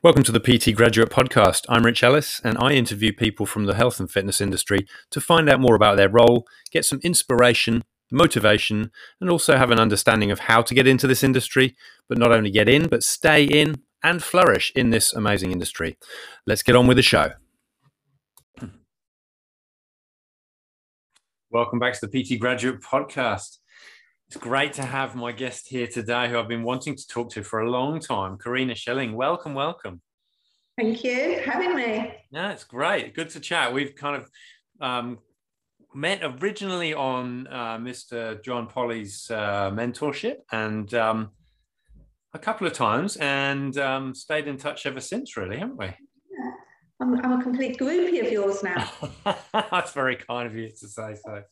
Welcome to the PT Graduate Podcast. I'm Rich Ellis, and I interview people from the health and fitness industry to find out more about their role, get some inspiration, motivation, and also have an understanding of how to get into this industry, but not only get in, but stay in and flourish in this amazing industry. Let's get on with the show. Welcome back to the PT Graduate Podcast. It's great to have my guest here today, who I've been wanting to talk to for a long time, Corrina Shilling. Welcome, welcome. Thank you having me. Yeah, it's great. Good to chat. We've kind of um, met originally on uh, Mr. John Polly's uh, mentorship and um, a couple of times and um, stayed in touch ever since, really, haven't we? Yeah. I'm, I'm a complete groupie of yours now. That's very kind of you to say so.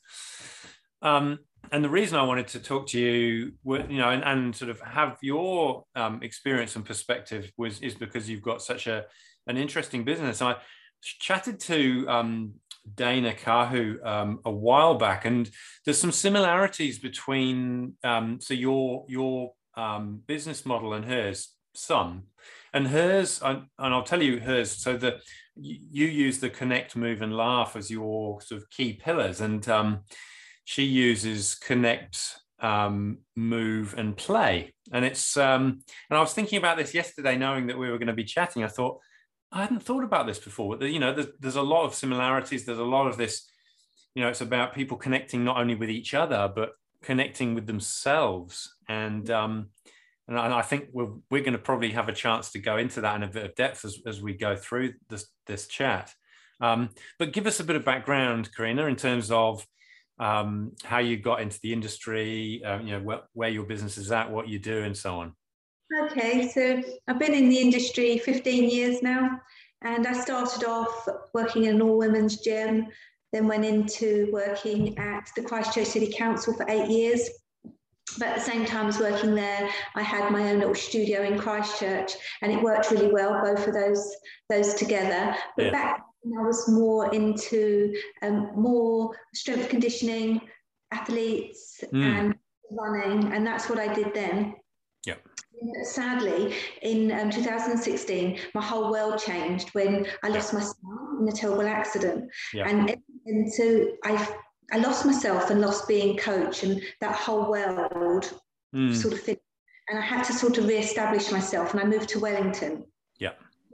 And the reason I wanted to talk to you, you know, and, and sort of have your um, experience and perspective was is because you've got such a an interesting business. I chatted to um, Dana Kahu um, a while back, and there's some similarities between um, so your your um, business model and hers, some, and hers, and I'll tell you hers. So that you use the connect, move, and laugh as your sort of key pillars, and um, she uses connect, um, move, and play. And it's um, and I was thinking about this yesterday, knowing that we were going to be chatting. I thought I hadn't thought about this before. You know, there's, there's a lot of similarities. There's a lot of this. You know, it's about people connecting not only with each other but connecting with themselves. And um, and I think we're we're going to probably have a chance to go into that in a bit of depth as, as we go through this this chat. Um, but give us a bit of background, Corrina, in terms of um, how you got into the industry, uh, you know, wh- where your business is at, what you do, and so on. Okay, so I've been in the industry 15 years now, and I started off working in an all women's gym, then went into working at the Christchurch City Council for eight years. But at the same time as working there, I had my own little studio in Christchurch, and it worked really well, both of those those together. But yeah. back I was more into um, more strength conditioning, athletes, mm. and running, and that's what I did then. Yeah. Sadly, in um, 2016, my whole world changed when I lost my son in a terrible accident, and and so I I lost myself and lost being coach, and that whole world mm. sort of fit, and I had to sort of re-establish myself, and I moved to Wellington.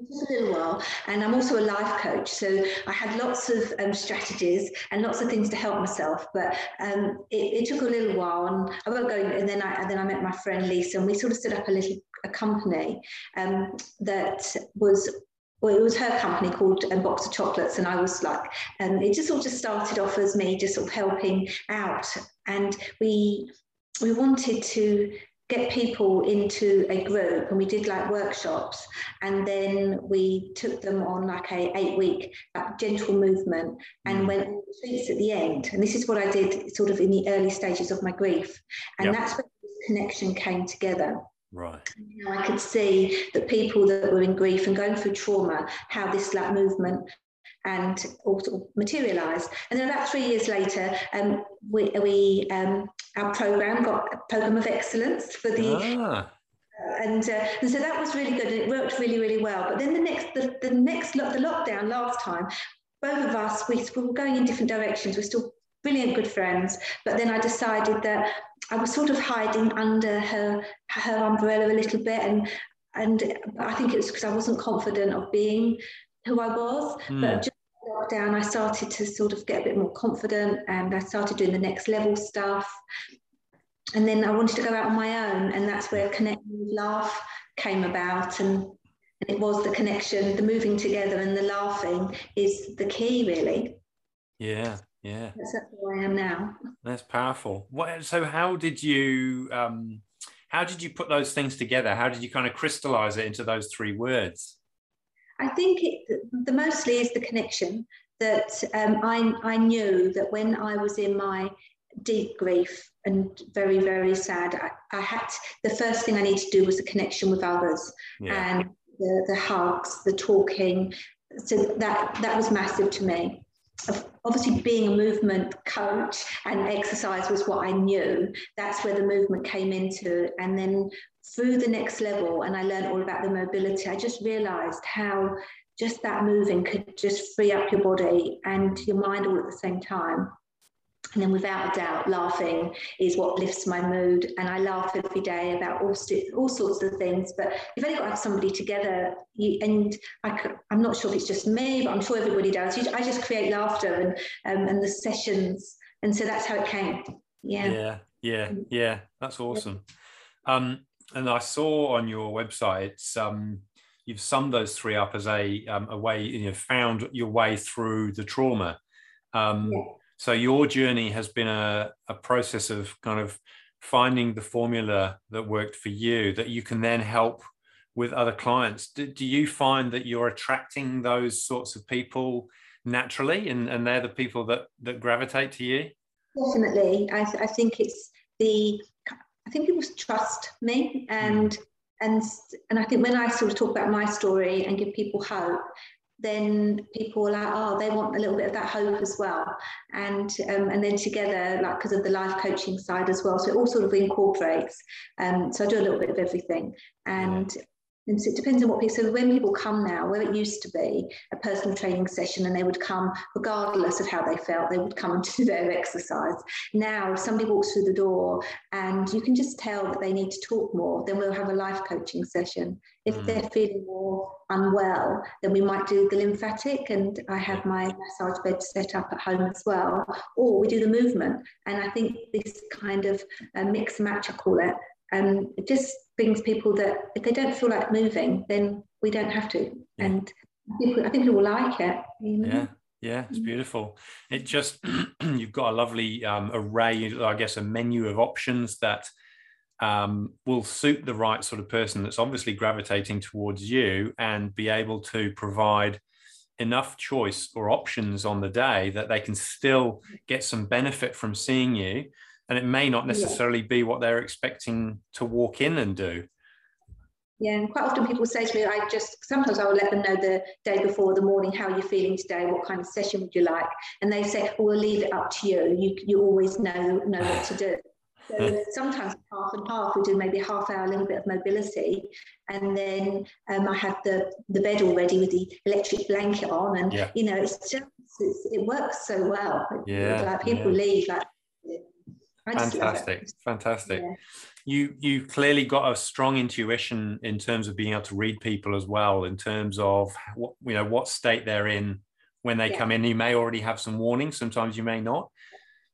Just a little while and i'm also a life coach so i had lots of um, strategies and lots of things to help myself but um, it, it, took a little while and i won't go and then i and then i met my friend lisa and we sort of set up a little a company um, that was well, it was her company called um, Box of Chocolates, and I was like, um, it just sort of started off as me just sort of helping out, and we we wanted to get people into a group and we did like workshops and then we took them on like a eight week like, gentle movement and mm. went retreats at the end and this is what i did sort of in the early stages of my grief and yep. that's when this connection came together Right. You know, I could see that people that were in grief and going through trauma, how this like movement and also materialised. And then about three years later, um, we, we um, our program got a program of excellence for the. Ah. And, uh, and so that was really good and it worked really really well but then the next the, the next the lockdown last time both of us we, we were going in different directions we're still brilliant good friends but then i decided that i was sort of hiding under her her umbrella a little bit and and i think it was because i wasn't confident of being who I was. Mm. But just lockdown, I started to sort of get a bit more confident and I started doing the next level stuff. And then I wanted to go out on my own, and that's where Connecting with Laugh came about. And, and it was the connection, the moving together, and the laughing is the key, really. Yeah, yeah. That's who I am now. That's powerful. What, so, how did you? Um, how did you put those things together? How did you kind of crystallize it into those three words? I think it, the mostly is the connection that um, I, I knew that when I was in my deep grief and very, very sad, I, I had the first thing I needed to do was a connection with others yeah. and the, the hugs, the talking. So that that was massive to me. Obviously, being a movement coach and exercise was what I knew. That's where the movement came into. And then through the next level and I learned all about the mobility, I just realized how just that moving could just free up your body and your mind all at the same time. And then, without a doubt, laughing is what lifts my mood. And I laugh every day about all, st- all sorts of things. But you've only got to have somebody together. You, and I am not sure if it's just me, but I'm sure everybody does. You, I just create laughter and, um, and the sessions. And so that's how it came. Yeah. Yeah. Yeah. Yeah. That's awesome. Um, and I saw on your website, um, you've summed those three up as a, um, a way, you know, found your way through the trauma. Um, yeah so your journey has been a, a process of kind of finding the formula that worked for you that you can then help with other clients. Do, do you find that you're attracting those sorts of people naturally and, and they're the people that, that gravitate to you? Definitely. I, th- I think it's the, I think people trust me and, mm. and, and I think when I sort of talk about my story and give people hope, then people are like, oh, they want a little bit of that hope as well. And um, and then together, like because of the life coaching side as well. So it all sort of incorporates. Um, so I do a little bit of everything. And and so it depends on what people, so when people come now, where it used to be a personal training session and they would come regardless of how they felt, they would come and do their exercise. Now, if somebody walks through the door and you can just tell that they need to talk more, then we'll have a life coaching session. If mm. they're feeling more unwell, then we might do the lymphatic and I have my massage bed set up at home as well. Or we do the movement. And I think this kind of uh, mix match, I call it, um, just brings people that if they don't feel like moving, then we don't have to. Yeah. And people, I think people like it. You know? Yeah. Yeah, it's mm. beautiful. It just you've got a lovely um, array, I guess, a menu of options that um, will suit the right sort of person that's obviously gravitating towards you and be able to provide enough choice or options on the day that they can still get some benefit from seeing you and it may not necessarily yeah. be what they're expecting to walk in and do yeah, and quite often people say to me, I just sometimes I will let them know the day before the morning how you're feeling today, what kind of session would you like, and they say, well, we'll leave it up to you. You you always know know what to do. So sometimes half and half. We do maybe a half hour, a little bit of mobility, and then um, I have the the bed already with the electric blanket on, and yeah. you know, it's just it's, it works so well. Yeah, like people yeah. leave like fantastic fantastic. Yeah. you you clearly got a strong intuition in terms of being able to read people as well in terms of what you know what state they're in when they yeah. come in. You may already have some warnings sometimes you may not.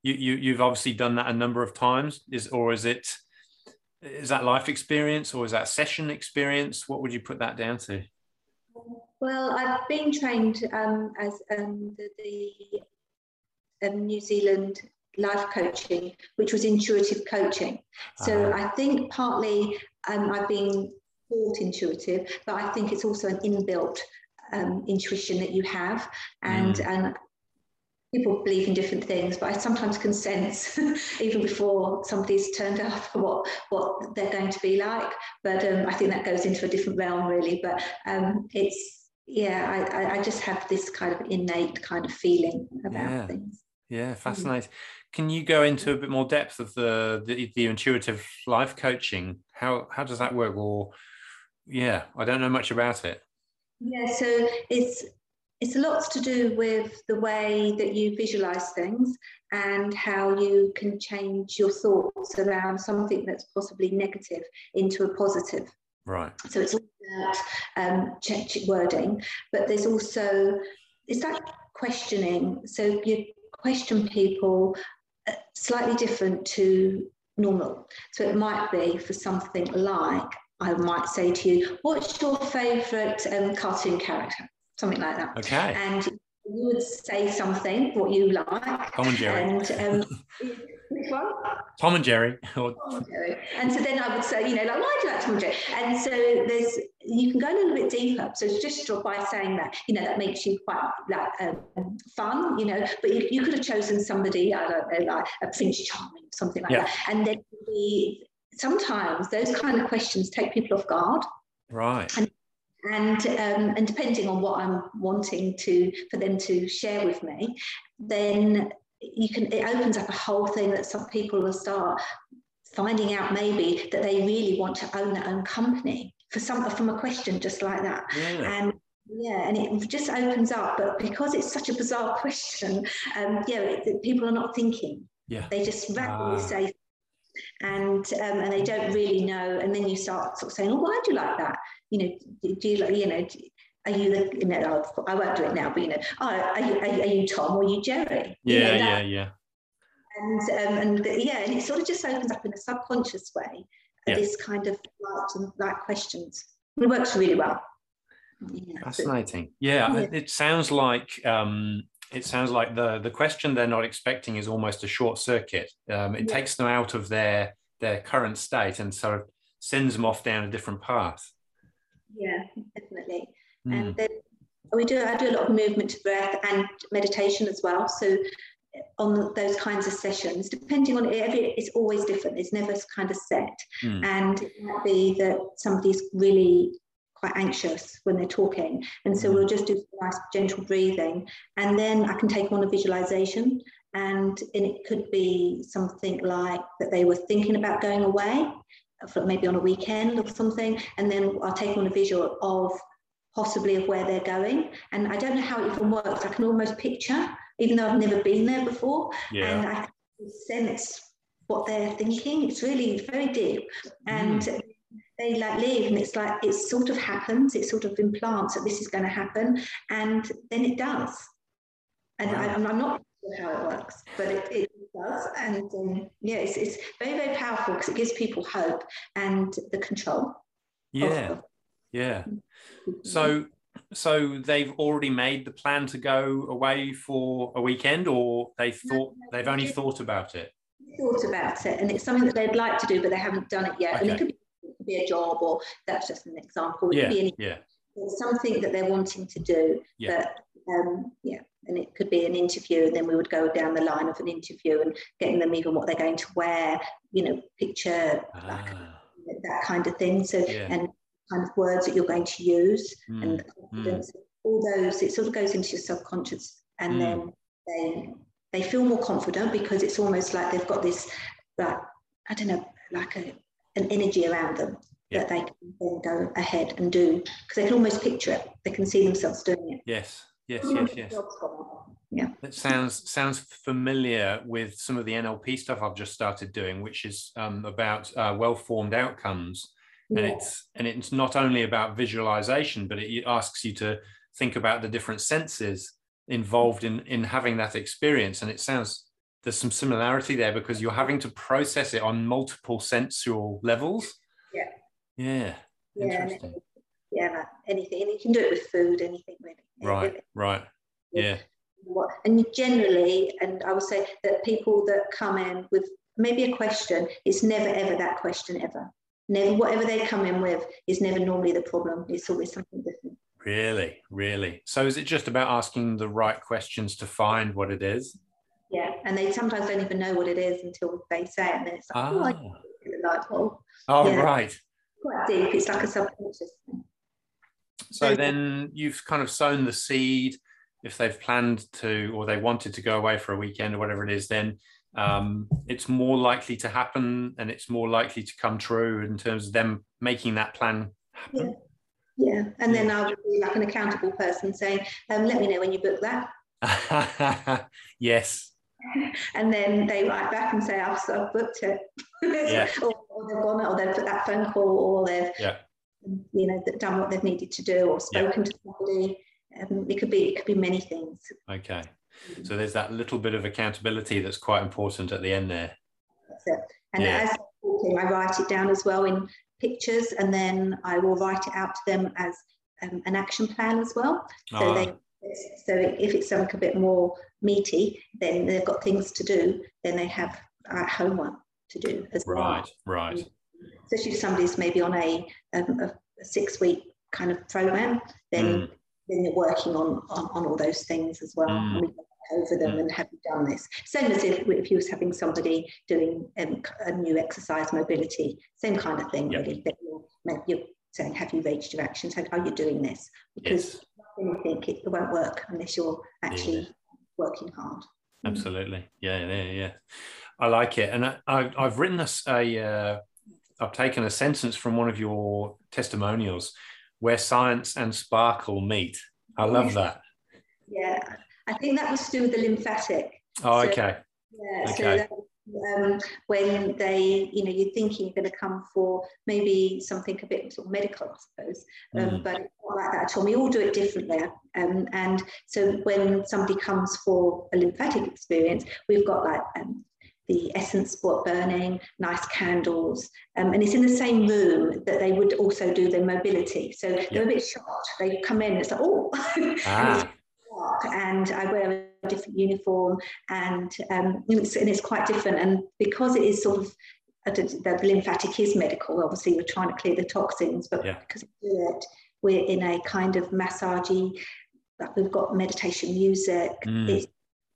You, you you've obviously done that a number of times. Is or is it is that life experience or is that session experience? What would you put that down to? Well i've been trained um, as um, the, the um, new zealand life coaching, which was intuitive coaching. So uh-huh. I think partly um, I've been taught intuitive, but I think it's also an inbuilt um, intuition that you have, and mm. and people believe in different things, but I sometimes can sense even before somebody's turned up what what they're going to be like. But um, I think that goes into a different realm, really. But um, it's yeah, I, I just have this kind of innate kind of feeling about yeah. things. Yeah, mm. fascinating. Can you go into a bit more depth of the, the, the intuitive life coaching? How how does that work? Or yeah, I don't know much about it. Yeah, so it's it's a lot to do with the way that you visualize things and how you can change your thoughts around something that's possibly negative into a positive. Right. So it's all about um, wording, but there's also it's that questioning. So you question people slightly different to normal. So it might be for something like, I might say to you, what's your favourite um, cartoon character? Something like that. Okay. And you would say something, what you like. Tom and Jerry. And um, Which one? Tom and Jerry. Tom and Jerry. And so then I would say, you know, like, why do you like Tom and Jerry? And so there's, you can go a little bit deeper. So just by saying that, you know, that makes you quite like um, fun, you know, but you, you, could have chosen somebody, I don't know, like a Prince Charming, or something like yeah. that. And then the, sometimes those kind of questions take people off guard. Right. And and um, and depending on what I'm wanting to for them to share with me, then you can it opens up a whole thing that some people will start finding out maybe that they really want to own their own company for some from a question just like that. Yeah. And yeah, and it just opens up. But because it's such a bizarre question, um, yeah, it, people are not thinking. Yeah. They just randomly ah. say, and um, and they don't really know. And then you start sort of saying, "Oh, why do you like that? You know, do, do you like, you know?" are you the, you know, I won't do it now, but you know, oh, are you, are, you Tom or are you Jerry? Yeah, you know, yeah, yeah. And, um, and yeah, and it sort of just opens up in a subconscious way, yeah. this kind of light and questions. It works really well. Yeah. Fascinating. Yeah, yeah, it sounds like um, it sounds like the the question they're not expecting is almost a short circuit. Um, it yeah. takes them out of their their current state and sort of sends them off down a different path. Yeah, definitely. Mm. And then we do I do a lot of movement to breath and meditation as well. So on those kinds of sessions, depending on every, it's always different. It's never kind of set. Mm. And it might be that somebody's really quite anxious when they're talking. And so mm. we'll just do nice gentle breathing. And then I can take on a visualization. And, and it could be something like that they were thinking about going away, maybe on a weekend or something. And then I'll take on a visual of possibly of where they're going. And I don't know how it even works. I can almost picture even though I've never been there before. Yeah. And I can sense what they're thinking. It's really very deep. And mm. they like leave and it's like it sort of happens, it sort of implants that this is going to happen. And then it does. And wow. I, am not sure how it works, but it, it does. And um, yeah, it's, it's very, very powerful because it gives people hope and the control. Yeah. Of, yeah. Mm-hmm. So so they've already made the plan to go away for a weekend, or they thought they've only thought about it. Thought about it, and it's something that they'd like to do, but they haven't done it yet. Okay. And it could, be, it could, be, a job, or that's just an example. It yeah, could be yeah. something that they're wanting to do. Yeah. But um, yeah, and it could be an interview, and then we would go down the line of an interview and getting them even what they're going to wear, you know, picture ah. like, that kind of thing. So yeah. and kind of words that you're going to use mm. and confidence, mm. all those, it sort of goes into your subconscious and mm. then they they feel more confident because it's almost like they've got this like I don't know, like a, an energy around them yeah. that they can then go ahead and do because they can almost picture it. They can see themselves doing it. Yes, yes, yes, yes. Yeah. It sounds sounds familiar with some of the NLP stuff I've just started doing, which is um, about uh, well-formed outcomes. And it's and it's not only about visualization but it asks you to think about the different senses involved in in having that experience. And it sounds there's some similarity there because you're having to process it on multiple sensual levels. Yeah. Yeah, yeah. Interesting. Yeah anything and you can do it with food anything really right right yeah and generally and i would say that people that come in with maybe a question it's never ever that question ever never whatever they come in with is never normally the problem. It's always something different. Really, really. So is it just about asking the right questions to find what it is? Yeah, and they sometimes don't even know what it is until they say it, and then it's like, ah. oh, I like, oh, oh yeah. right. Quite deep. It's like a subconscious thing. So then you've kind of sown the seed. If they've planned to, or they wanted to go away for a weekend or whatever it is, then um, it's more likely to happen and it's more likely to come true in terms of them making that plan happen. Yeah, yeah. and then I'll be like an accountable person saying, um, let me know when you book that. yes. And then they write back and say, I've, I've booked it. yeah. or, or, they've gone, or they've put that phone call, or they've, yeah. You know, done what they've needed to do, or spoken yeah. to somebody. Um, it could be, it could be many things. Okay. So there's that little bit of accountability that's quite important at the end there. That's it. And yeah. as talking, I write it down as well in pictures, and then I will write it out to them as um, an action plan as well. So oh. they so if it's something a bit more meaty, then they've got things to do. Then they have uh, homework to do as right, well. Right, right. Especially if somebody's maybe on a, um, a six-week kind of program, then mm. then you're working on, on, on all those things as well. Mm over them mm. and have you done this? Same as if, if you was having somebody doing um, a new exercise mobility, same kind of thing, yep. really. That you're, you're, saying, have you reached your actions? How are you doing this? Because yes. I think it, won't work unless you're actually yeah. working hard. Absolutely. Yeah, yeah, yeah. I like it, and I, I, have written this a uh, I've taken a sentence from one of your testimonials where science and sparkle meet. I love that. Yeah, I think that was to do with the lymphatic. Oh, so, okay. Yeah, okay. So um, when they, you know, you're thinking you're going to come for maybe something a bit sort of medical, I suppose, um, mm. but not like that at all. We all do it differently. Um, and so when somebody comes for a lymphatic experience, we've got like um, the essence spot burning, nice candles, um, and it's in the same room that they would also do their mobility. So they're a bit shocked. They come in, it's like, oh, ah. and I wear a different uniform, and, um, it's, and it's quite different. And because it is sort of the lymphatic is medical, obviously we're trying to clear the toxins, but yeah. because we do it, we're in a kind of massagey, we've got meditation music. Mm.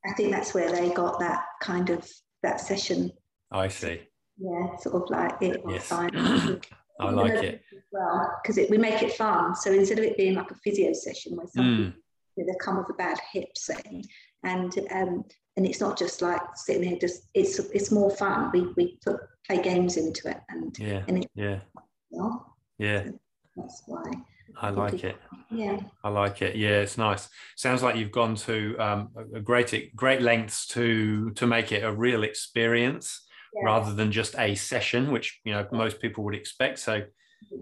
I think that's where they got that kind of that session. I see. Yeah, sort of like it yes. I like it. Well, because we make it fun. So instead of it being like a physio session where somebody mm. you know, they come with a bad hip, say, and um, and it's not just like sitting here. Just it's it's more fun. We we put play games into it, and yeah, and it, yeah, well, yeah. So that's why. I like it. Yeah. I like it. Yeah, it's nice. Sounds like you've gone to um, a great great lengths to to make it a real experience yeah. rather than just a session, which you know most people would expect. So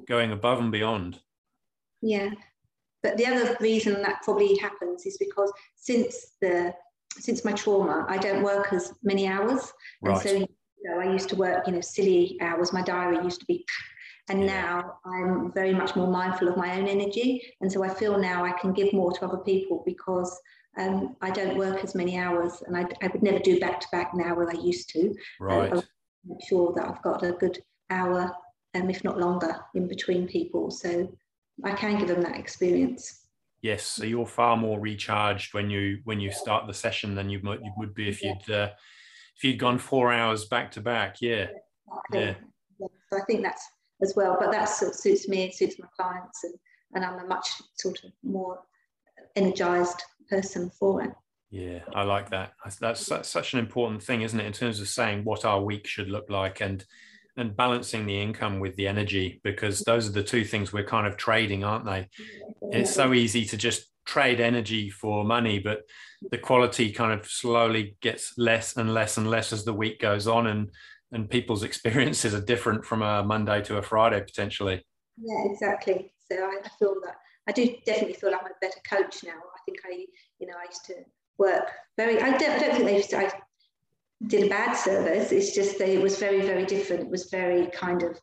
going above and beyond. Yeah, but the other reason that probably happens is because since the since my trauma, I don't work as many hours, right. and so you know, I used to work you know silly hours. My diary used to be and now I'm very much more mindful of my own energy. And so I feel now I can give more to other people because um, I don't work as many hours and I, I would never do back to back now where I used to. Right. Uh, make sure that I've got a good hour, um, if not longer, in between people. So I can give them that experience. Yes, so you're far more recharged when you when you start the session than you, you would be if you'd uh, if you'd gone four hours back to back. Yeah, yeah. yeah. So I think that's as well. But that sort of suits me, it suits my clients, and, and I'm a much sort of more energized person for it. Yeah, I like that. That's, that's such an important thing, isn't it, in terms of saying what our week should look like and and balancing the income with the energy, because those are the two things we're kind of trading, aren't they? It's so easy to just trade energy for money, but the quality kind of slowly gets less and less and less as the week goes on, and and people's experiences are different from a Monday to a Friday potentially. Yeah, exactly. So I, I feel that I do definitely feel like I'm a better coach now. I think I, you know, I used to work very. I don't, I don't think they used to, I did a bad service. It's just that it was very, very different. It was very kind of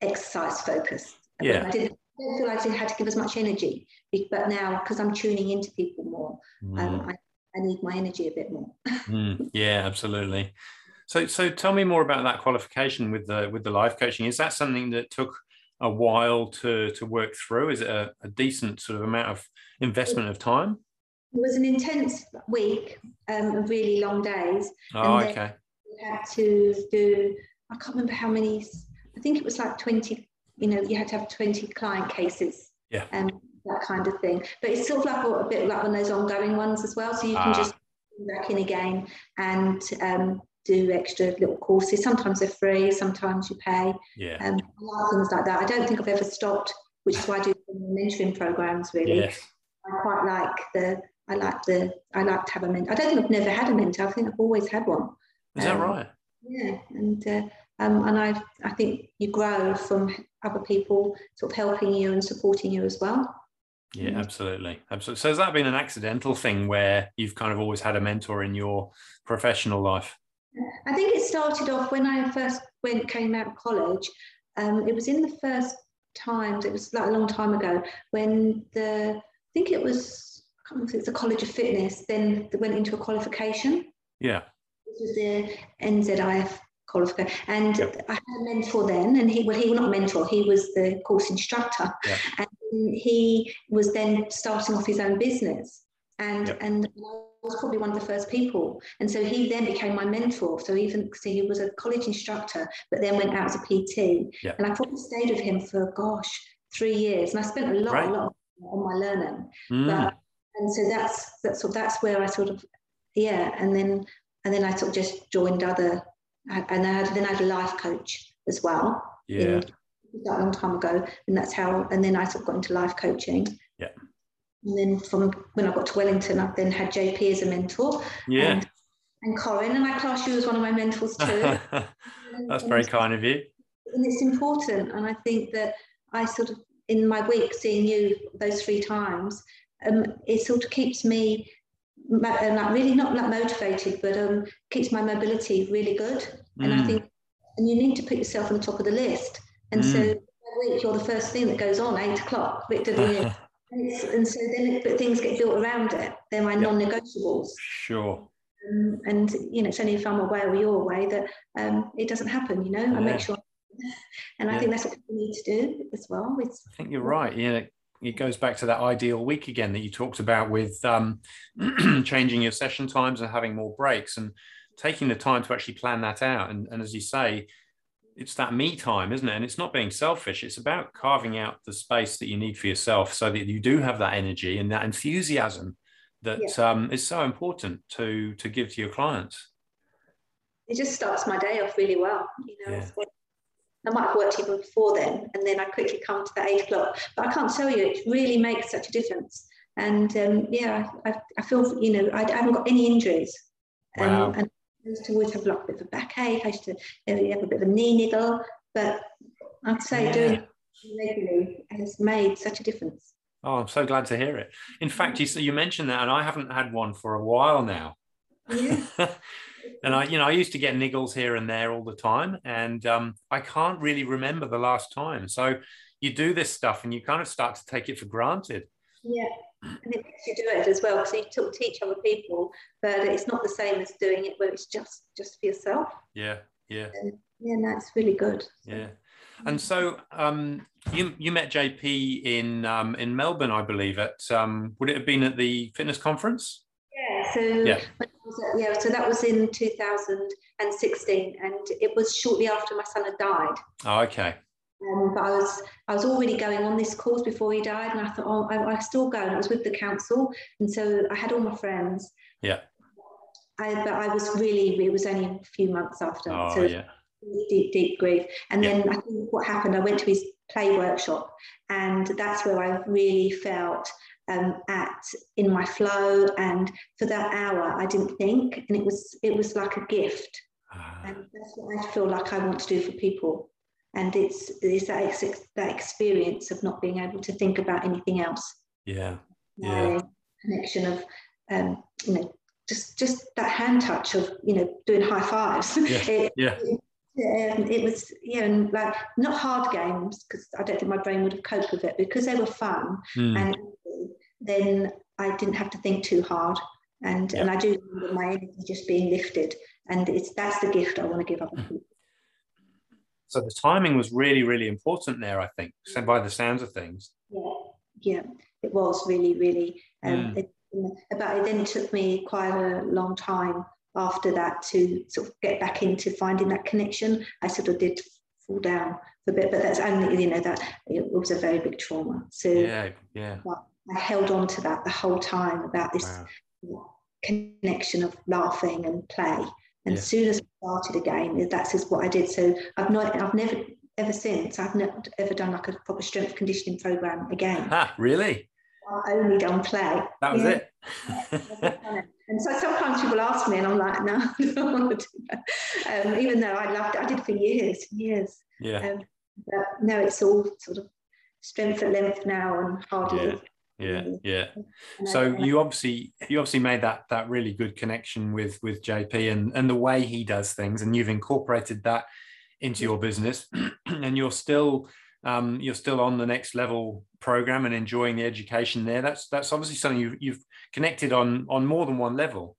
exercise focused. Yeah. I didn't, I don't feel like I had to give as much energy, but now because I'm tuning into people more, um, mm. um, I, I need my energy a bit more. mm, yeah, absolutely. So, so tell me more about that qualification with the with the life coaching. Is that something that took a while to to work through? Is it a, a decent sort of amount of investment of time? It was an intense week um, of really long days. Oh, okay. We had to do. I can't remember how many. I think it was like twenty. You know, you had to have twenty client cases. Yeah. And um, that kind of thing. But it's sort of like a, a bit like one of those ongoing ones as well. So you can ah. just back in again and um, do extra little courses. Sometimes they're free, sometimes you pay. Yeah. Um, things like that. I don't think I've ever stopped, which is why I do mentoring programs really. Yes. I quite like the I like the I like to have a mentor. I don't think I've never had a mentor. I think I've always had one. Is um, that right? Yeah, and uh, um, and I I think you grow from other people sort of helping you and supporting you as well. Yeah, absolutely, absolutely. So has that been an accidental thing where you've kind of always had a mentor in your professional life? I think it started off when I first went came out of college. Um, it was in the first times. It was like a long time ago when the I think it was I can't remember if it's a College of Fitness. Then they went into a qualification. Yeah. This was the NZIF qualification, and yep. I had a mentor then, and he well he was not a mentor. He was the course instructor, yeah. and he was then starting off his own business and yep. and was probably one of the first people. And so he then became my mentor. So even so he was a college instructor, but then went out as a PT. Yep. And I probably stayed with him for gosh three years, and I spent a lot, right. a lot on my learning. Mm. But, and so that's that's that's where I sort of yeah, and then and then I sort of just joined other, and I had, then I had a life coach as well. Yeah. In, that long time ago, and that's how. And then I sort of got into life coaching. Yeah. And then from when I got to Wellington, I then had JP as a mentor. Yeah. And, and Corinne, and I class you as one of my mentors too. that's very kind of you. And it's important, and I think that I sort of in my week seeing you those three times, um, it sort of keeps me like really not like motivated, but um, keeps my mobility really good. And Mm. I think, and you need to put yourself on the top of the list. And so Mm. every week you're the first thing that goes on eight o'clock. Victor? and, it's, and so then, but things get built around it. They're my Yeah. non-negotiables. sure. Um, and you know, it's only if I'm away or you're away that um, it doesn't happen. You know, I make sure. And I think that's what people need to do as well. It's I think you're right. Yeah, it goes back to that ideal week again that you talked about with um, changing your session times and having more breaks and taking the time to actually plan that out. And, and as you say, it's that me time, isn't it? And it's not being selfish. It's about carving out the space that you need for yourself so that you do have that energy and that enthusiasm that um, is so important to to give to your clients. it just starts my day off really well. You know, Yeah. what- I might have worked even before then, and then I quickly come to the eight o'clock. But I can't tell you, it really makes such a difference. And um, yeah, I, I feel, you know, I, I haven't got any injuries. Um, Wow. And I used to always have like a bit of a backache. I used to you have a bit of a knee niggle. But I'd say Yeah. doing it regularly has made such a difference. Oh, I'm so glad to hear it. In fact, you you mentioned that, and I haven't had one for a while now. Yeah. and I, you know, I used to get niggles here and there all the time, and um, I can't really remember the last time. So you do this stuff, and you kind of start to take it for granted. Yeah, and it makes you do it as well because you teach other people, but it's not the same as doing it where it's just just for yourself. Yeah, yeah, Yeah, no, it's really good. yeah. And so um, you you met JP in um, in Melbourne, I believe. At um, would it have been at the fitness conference? Yeah, so Yeah. at- yeah, so that was in 2016, and it was shortly after my son had died. Oh, okay. Um, but I was I was already going on this course before he died, and I thought, oh, I, I still go. And I was with the council, and so I had all my friends. Yeah. I, but I was really it was only a few months after. Oh, so yeah. deep, deep grief. And Yeah. then I think what happened, I went to his play workshop, and that's where I really felt um, at in my flow. And for that hour, I didn't think, and it was it was like a gift. Ah, And that's what I feel like I want to do for people. And it's it's that ex- that experience of not being able to think about anything else. yeah. Yeah. Connection of um, you know just just that hand touch of you know doing high fives. Yeah. It- Yeah. um, it was yeah, and like not hard games because I don't think my brain would have coped with it because they were fun, Hmm. and then I didn't have to think too hard, and and I do remember my energy just being lifted, and it's that's the gift I want to give other people. So the timing was really, really important there, I think, so by the sounds of things. Yeah, yeah, it was really, really. Um, Mm. it, but it then took me quite a long time after that to sort of get back into finding that connection. I sort of did fall down for a bit, but that's only you know that it was a very big trauma. So Yeah, yeah. I held on to that the whole time about this Wow. connection of laughing and play. And Yeah. as soon as I started again, that's just what I did. So I've not, I've never, ever since, I've not ever done like a proper strength conditioning program again. Ha, really? I've only done play. That was Yeah. it. And so sometimes people ask me, and I'm like, no, I don't want to do that. Um, even though I loved it, I did for years, years. yeah. Um, but no, it's all sort of strength at length now and hard Yeah. Yeah. Yeah. So you obviously you obviously made that that really good connection with with JP and and the way he does things, and you've incorporated that into your business, and you're still um, you're still on the next level program and enjoying the education there. That's that's obviously something you've, you've connected on on more than one level.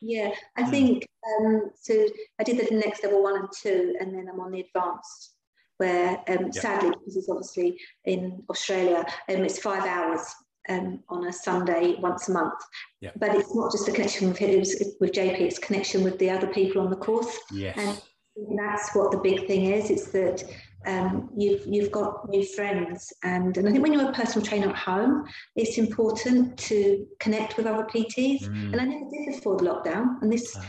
Yeah, I Mm. think um, so. I did the next level one and two, and then I'm on the advanced, where um, Yeah. sadly, because it's obviously in Australia, um, it's five hours um, on a Sunday once a month. Yeah. But it's not just a connection with it was with JP; it's connection with the other people on the course, Yes. And- and that's what the big thing is. It's that um, you've you've got new friends, and and I think when you're a personal trainer at home, it's important to connect with other PTs. Mm. And I never did before the lockdown, and this uh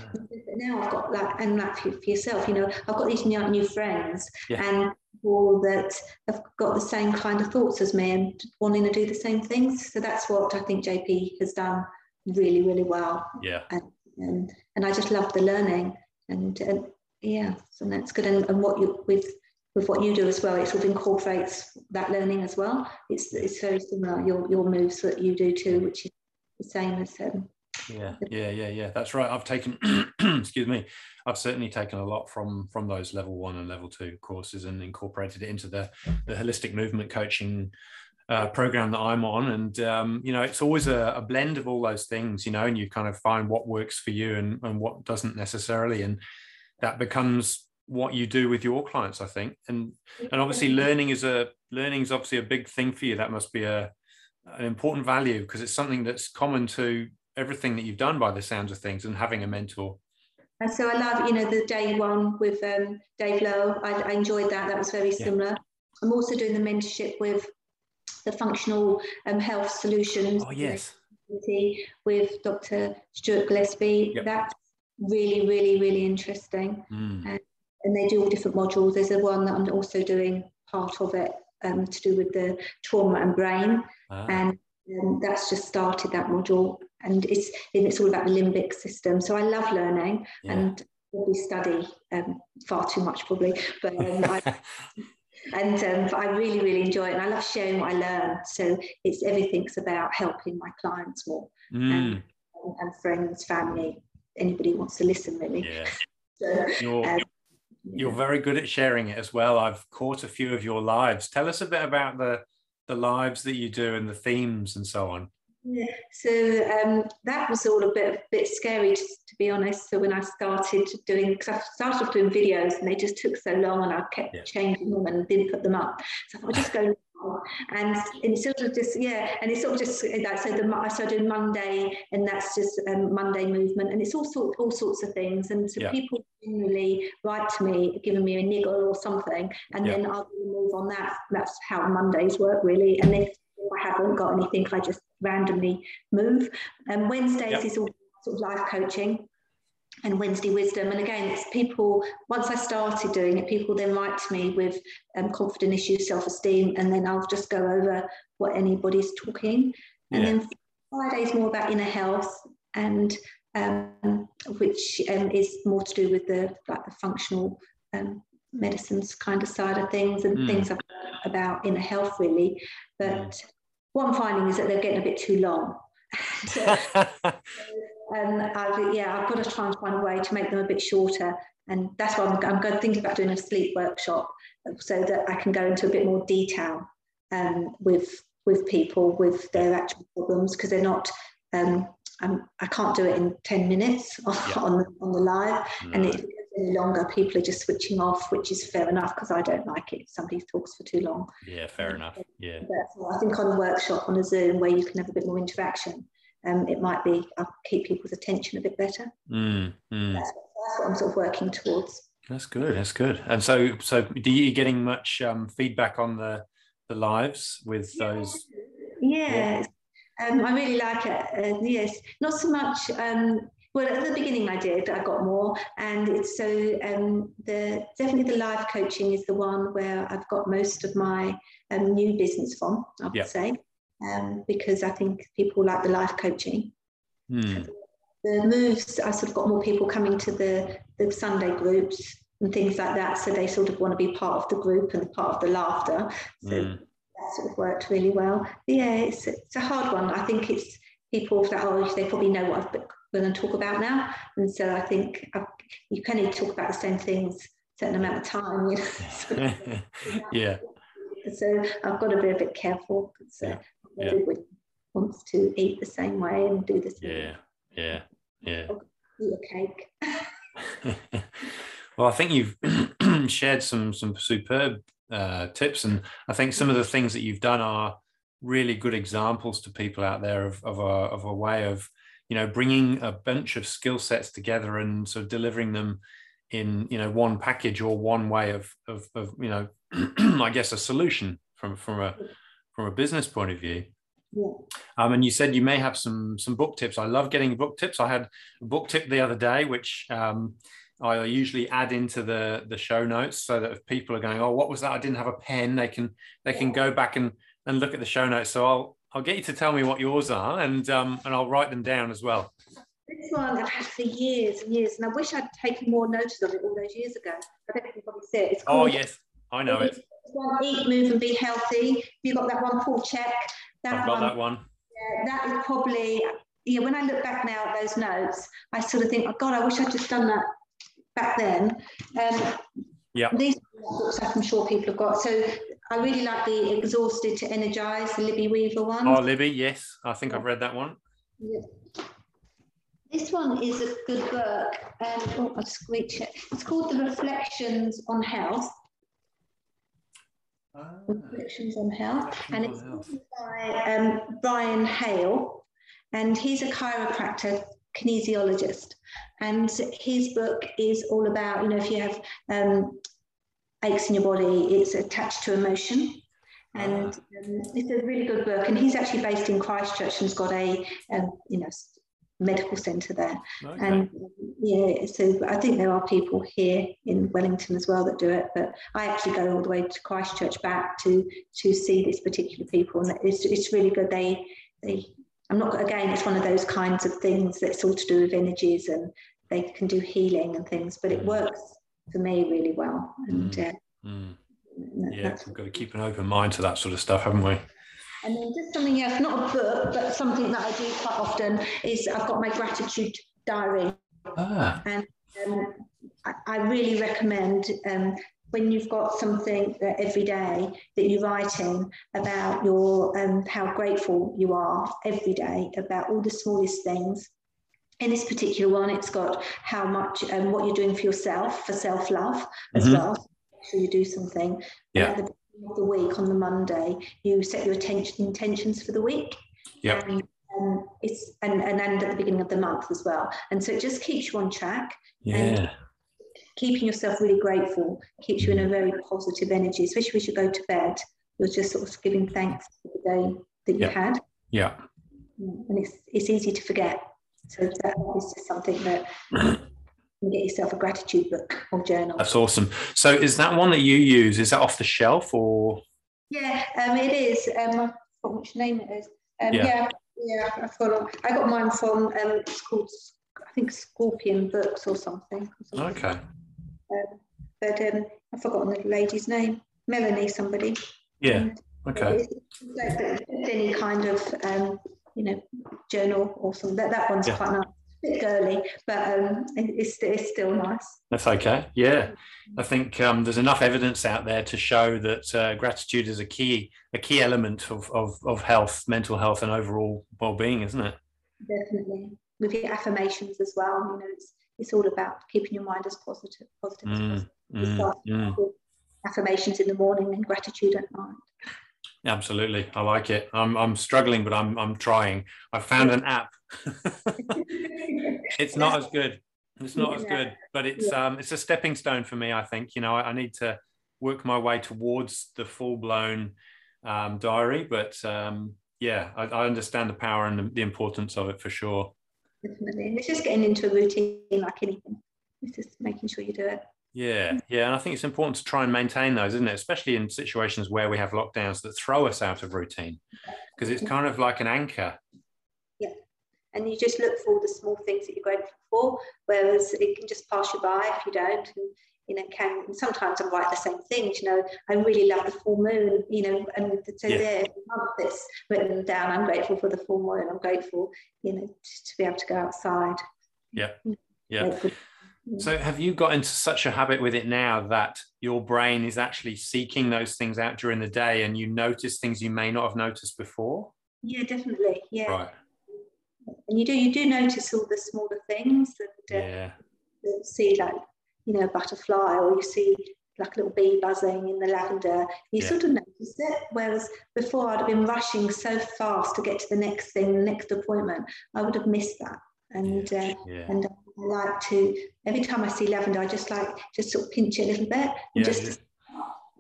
now I've got that, and that for, for, yourself, you know, I've got these new new friends, yeah. and people that have got the same kind of thoughts as me and wanting to do the same things. So that's what I think JP has done really, really well. Yeah. And and, and I just love the learning, and, and yeah, so that's good. And, and what you with with what you do as well, it sort of incorporates that learning as well. It's it's very similar your your moves that you do too, which is the same as um, yeah yeah yeah yeah. That's right. I've taken excuse me i've certainly taken a lot from from those level one and level two courses and incorporated it into the the holistic movement coaching uh, program that i'm on. And um, you know it's always a, a, blend of all those things you know and you kind of find what works for you and, and what doesn't necessarily. And that becomes what you do with your clients i think. And and obviously learning is a learning is obviously a big thing for you. That must be a an important value because it's something that's common to everything that you've done by the sounds of things and having a mentor. And so i love you know the day one with um, dave lowe I, I, enjoyed that. That was very similar. Yeah. i'm also doing the mentorship with the functional um, health solutions oh yes. with dr stuart gillespie. Yep. that's really really really interesting. Mm. and, and they do all different modules there's a one that i'm also doing part of it um, to do with the trauma and brain ah. and um, that's just started that module and it's and it's all about the limbic system. So I love learning yeah. and probably study um, far too much probably, but um, I, and um, I really really enjoy it and I love sharing what I learn. So it's everything's about helping my clients more mm. and, and, friends, family, anybody who wants to listen really. Yeah. So, you're, very good at sharing it as well. I've caught a few of your lives. Tell us a bit about the the lives that you do and the themes and so on. Yeah, so um, that was all a bit a bit scary to, to, be honest. So when I started doing, because I started off doing videos and they just took so long, and I kept yeah. changing them and didn't put them up. So I'll just go and and sort of just yeah, and it's sort of just like so the I started Monday, and that's just um, Monday movement, and it's all sort all sorts of things. And so yeah. people generally write to me, giving me a niggle or something, and yeah. then I'll move on that. That's how Mondays work really. And if I haven't got anything, I just randomly move. And Wednesdays yep. is all sort of life coaching and Wednesday wisdom. And again, it's people, once I started doing it, people then write to me with um, confident issues, self esteem, and then I'll just go over what anybody's talking. And yeah. then Friday's more about inner health and um, which um, is more to do with the like the functional um, medicines kind of side of things and mm. things about inner health really. But mm what I'm finding is that they're getting a bit too long. and I've, yeah, I've got to try and find a way to make them a bit shorter. And that's why I'm, I'm going thinking about doing a sleep workshop so that I can go into a bit more detail um, with with people with their actual problems because they're not. Um, I'm, I can not do it in ten minutes on, yeah. on, the, on the live, no. and it, any longer, people are just switching off, which is fair enough because I don't like it if somebody talks for too long. Yeah, fair enough. Yeah. But I think on a workshop on a Zoom where you can have a bit more interaction, um, it might be I'll keep people's attention a bit better. Mm, mm. That's, that's, what I'm sort of working towards. That's good. That's good. And so, so do you getting much um, feedback on the the lives with those? Yeah. Um, I really like it. Uh, yes, not so much um, well, at the beginning, I did. I got more, and it's so um, the definitely the live coaching is the one where I've got most of my um, new business from. I would say, um, because I think people like the life coaching. Hmm. The moves, I sort of got more people coming to the the Sunday groups and things like that, so they sort of want to be part of the group and part of the laughter. So mm. that sort of worked really well. But yeah, it's it's a hard one. I think it's people that oh they probably know what I've we're going to talk about now. And so I think I've, you can only talk about the same things a certain amount of time. You know? yeah. So I've got to be a bit careful because uh, yeah. everybody wants to eat the same way and do the same. Yeah, yeah, yeah. Eat a cake. well, I think you've shared some some superb uh, tips, and I think some of the things that you've done are really good examples to people out there of, of a of a way of you know bringing a bunch of skill sets together and sort of delivering them in you know one package or one way of of, of you know I guess, a solution from from a from a business point of view. Yeah. Um, and you said you may have some some book tips. I love getting book tips. I had a book tip the other day, which um, I usually add into the the show notes so that if people are going, oh, what was that? I didn't have a pen. They can they can go back and and look at the show notes. So I'll I'll get you to tell me what yours are, and um, and I'll write them down as well. This one I've had for years and years, and I wish I'd taken more notice of it all those years ago. I don't think you probably see it. It's oh yes, I know it. Eat, move, and be healthy. You got that one, Paul Chek. That I've got one, that one. Yeah, that is probably. Yeah, when I look back now at those notes, I sort of think, oh God, I wish I'd just done that back then. Um, yeah. These books I'm sure people have got. So I really like the Exhausted to Energize, the Libby Weaver one. Oh, Libby, yes. I think I've read that one. Yeah. This one is a good book. Um, oh, I'll screech it. It's called The Reflections on Health. Ah, Reflections on Health. and it's health. by um, Bryan Hale. And he's a chiropractor, kinesiologist. And his book is all about, you know, if you have um, aches in your body, it's attached to emotion. And ah. um, it's a really good book. And he's actually based in Christchurch and has got a, um, you know, medical centre there. Okay. And yeah, so I think there are people here in Wellington as well that do it. But I actually go all the way to Christchurch back to to see these particular people, and it's it's really good. They they I'm not again. It's one of those kinds of things that's all to do with energies, and they can do healing and things. But it mm. works for me really well, and. Mm. Uh, mm. Yeah, we've got to keep an open mind to that sort of stuff, haven't we? And then just something else, not a book, but something that I do quite often is I've got my gratitude diary. Ah. And um, I, I, really recommend um, when you've got something that every day that you're writing about your um, how grateful you are every day about all the smallest things. In this particular one, it's got how much um, what you're doing for yourself for self love as mm-hmm. well. Make sure you do something. Yeah of the week on the Monday, you set your attention intentions for the week. Yeah. And, um, it's and, and end at the beginning of the month as well. And so it just keeps you on track. Yeah. keeping yourself really grateful keeps you in a very positive energy, especially as you go to bed. You're just sort of giving thanks for the day that you yeah. had. Yeah. And it's it's easy to forget. So that is just something that get yourself a gratitude book or journal. That's awesome. So is that one that you use? Is that off the shelf or? Yeah, um, it is. Um, I forgot which name it is. Um, yeah. yeah, yeah, I've got. I got mine from. Um, it's called, I think, Scorpion Books or something. Or something. Okay. Um, but um, I've forgotten the lady's name. Melanie, somebody. Yeah. And okay. any kind of um, you know journal or something. That that one's yeah. quite nice bit girly, but um, it's, it's still nice. That's okay. Yeah, I think um, there's enough evidence out there to show that uh, gratitude is a key a key element of, of, of health, mental health, and overall well-being, isn't it? Definitely, with your affirmations as well. You know, it's it's all about keeping your mind as positive, positive mm, as possible. Mm, mm. affirmations in the morning and gratitude at night. Absolutely, I like it. I'm I'm struggling, but I'm I'm trying. I found an app. it's not as good. It's not as good, but it's um it's a stepping stone for me. I think you know I, I need to work my way towards the full blown um, diary, but um, yeah, I, I, understand the power and the, the importance of it for sure. Definitely, it's just getting into a routine like anything. It's just making sure you do it. Yeah, yeah, and I think it's important to try and maintain those, isn't it? Especially in situations where we have lockdowns that throw us out of routine, because it's kind of like an anchor. Yeah, and you just look for the small things that you're grateful for, whereas it can just pass you by if you don't. And you know, can and sometimes I write the same things. You know, I really love the full moon. You know, and so yeah. there, month this written down. I'm grateful for the full moon. I'm grateful, you know, to be able to go outside. Yeah, mm-hmm. yeah. So, have you got into such a habit with it now that your brain is actually seeking those things out during the day and you notice things you may not have noticed before? Yeah, definitely. Yeah. Right. And you do you do notice all the smaller things and uh, yeah. see like you know a butterfly or you see like a little bee buzzing in the lavender. You yeah. sort of notice it. Whereas before I'd have been rushing so fast to get to the next thing, the next appointment, I would have missed that. And uh, yeah. and like to every time I see lavender, I just like just sort of pinch it a little bit and yeah, just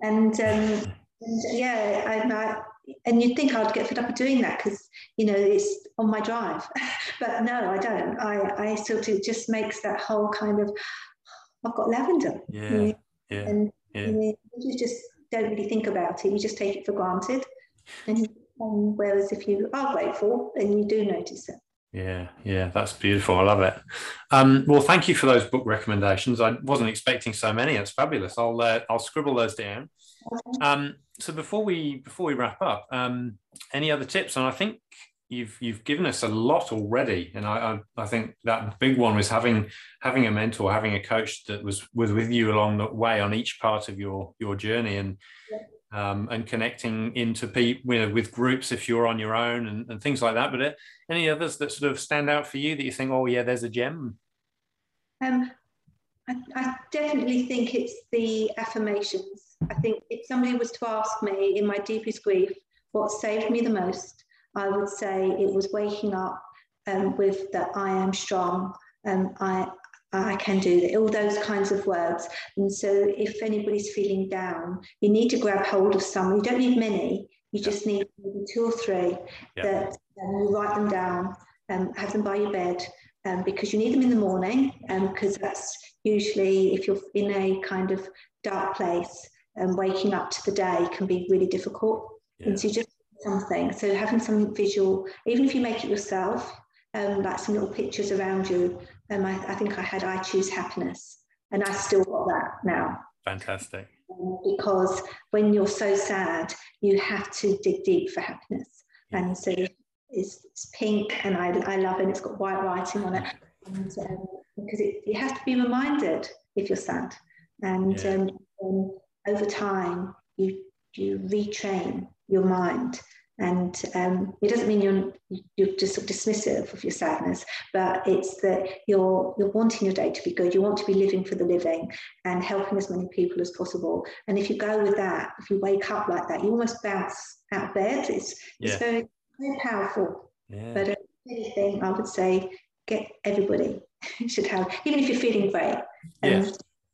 And, um, and yeah, I, I, and you'd think I'd get fed up of doing that because you know it's on my drive, but no, I don't. I I sort of just makes that whole kind of I've got lavender. Yeah, you know? yeah, and yeah. You, know, you just don't really think about it. You just take it for granted. And, and whereas if you are grateful, then you do notice it. Yeah, yeah, that's beautiful. I love it. Um, well, thank you for those book recommendations. I wasn't expecting so many. It's fabulous. I'll uh, I'll scribble those down. Um, so before we before we wrap up, um, any other tips? And I think you've you've given us a lot already, and I, I, I think that big one was having having a mentor, having a coach that was was with you along the way on each part of your your journey, and um, and connecting into people you know, with groups if you're on your own and, and things like that. But uh, any others that sort of stand out for you that you think, oh yeah, there's a gem? Um, I, I definitely think it's the affirmations. I think if somebody was to ask me in my deepest grief what saved me the most, I would say it was waking up um, with that I am strong, um, I, I can do that, all those kinds of words. And so if anybody's feeling down, you need to grab hold of some. You don't need many, you yeah. just need maybe two or three yeah. that um, you write them down, um, have them by your bed. Um, because you need them in the morning, and because um, that's usually if you're in a kind of dark place, and um, waking up to the day can be really difficult. Yeah. And so just something. So having some visual, even if you make it yourself, um, like some little pictures around you. Um, I, I think I had I choose happiness, and I still got that now. Fantastic. Um, because when you're so sad, you have to dig deep for happiness, and so it's, it's pink, and I, I love it. It's got white writing on it, and, um, because it, you have to be reminded if you're sad, and yeah. um, over time you you retrain your mind and um, it doesn't mean you're you're just sort of dismissive of your sadness, but it's that you're you're wanting your day to be good. You want to be living for the living and helping as many people as possible. And if you go with that, if you wake up like that, you almost bounce out of bed. It's yeah. it's very very powerful. Yeah. But uh, anything I would say, get everybody should have, even if you're feeling great. And,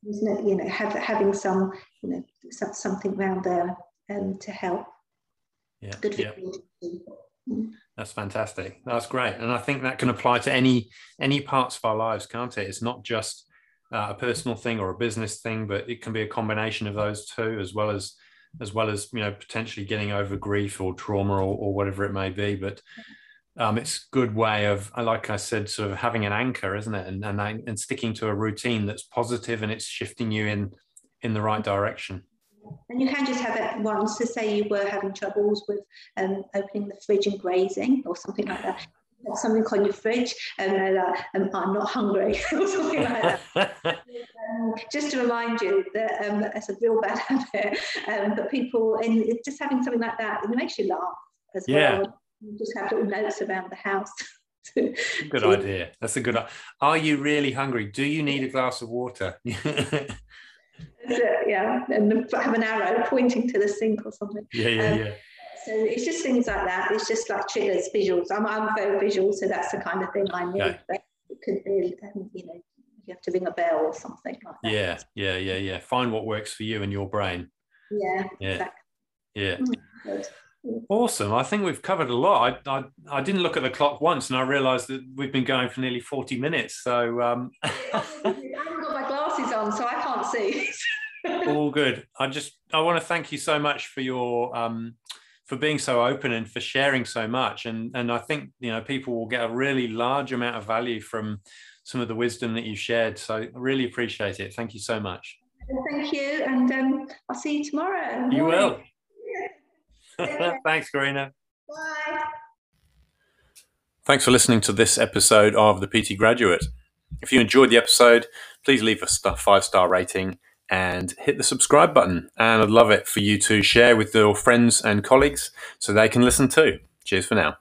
yeah. you know, have, having some, you know, something around there um, to help yeah, good yeah. That's fantastic. That's great, and I think that can apply to any any parts of our lives, can't it? It's not just uh, a personal thing or a business thing, but it can be a combination of those two, as well as as well as you know potentially getting over grief or trauma or, or whatever it may be. But um, it's a good way of, like I said, sort of having an anchor, isn't it? And and and sticking to a routine that's positive and it's shifting you in in the right direction. And you can just have it once. So say you were having troubles with um, opening the fridge and grazing or something like that. something on your fridge and they're like, um, I'm not hungry or something like that. um, just to remind you that um, that's a real bad habit. Um, but people, and just having something like that, it makes you laugh as yeah. well. You just have little notes around the house. good idea. That's a good. Are you really hungry? Do you need a glass of water? Yeah, and have an arrow pointing to the sink or something. Yeah, yeah, um, yeah. So it's just things like that. It's just like triggers, visuals. I'm, I'm very visual, so that's the kind of thing I need. Okay. But it could be, um, you know, you have to ring a bell or something like that. Yeah, yeah, yeah, yeah. Find what works for you and your brain. Yeah, yeah, exactly. yeah. Mm, awesome. I think we've covered a lot. I, I, I didn't look at the clock once and I realized that we've been going for nearly 40 minutes. So um... I haven't got my glasses on, so I can't see. all good. I just I want to thank you so much for your um, for being so open and for sharing so much. And and I think you know people will get a really large amount of value from some of the wisdom that you shared. So I really appreciate it. Thank you so much. Thank you, and um, I'll see you tomorrow. You will. Thanks, Corrina. Bye. Thanks for listening to this episode of the PT Graduate. If you enjoyed the episode, please leave a five star rating and hit the subscribe button. And I'd love it for you to share with your friends and colleagues so they can listen too. Cheers for now.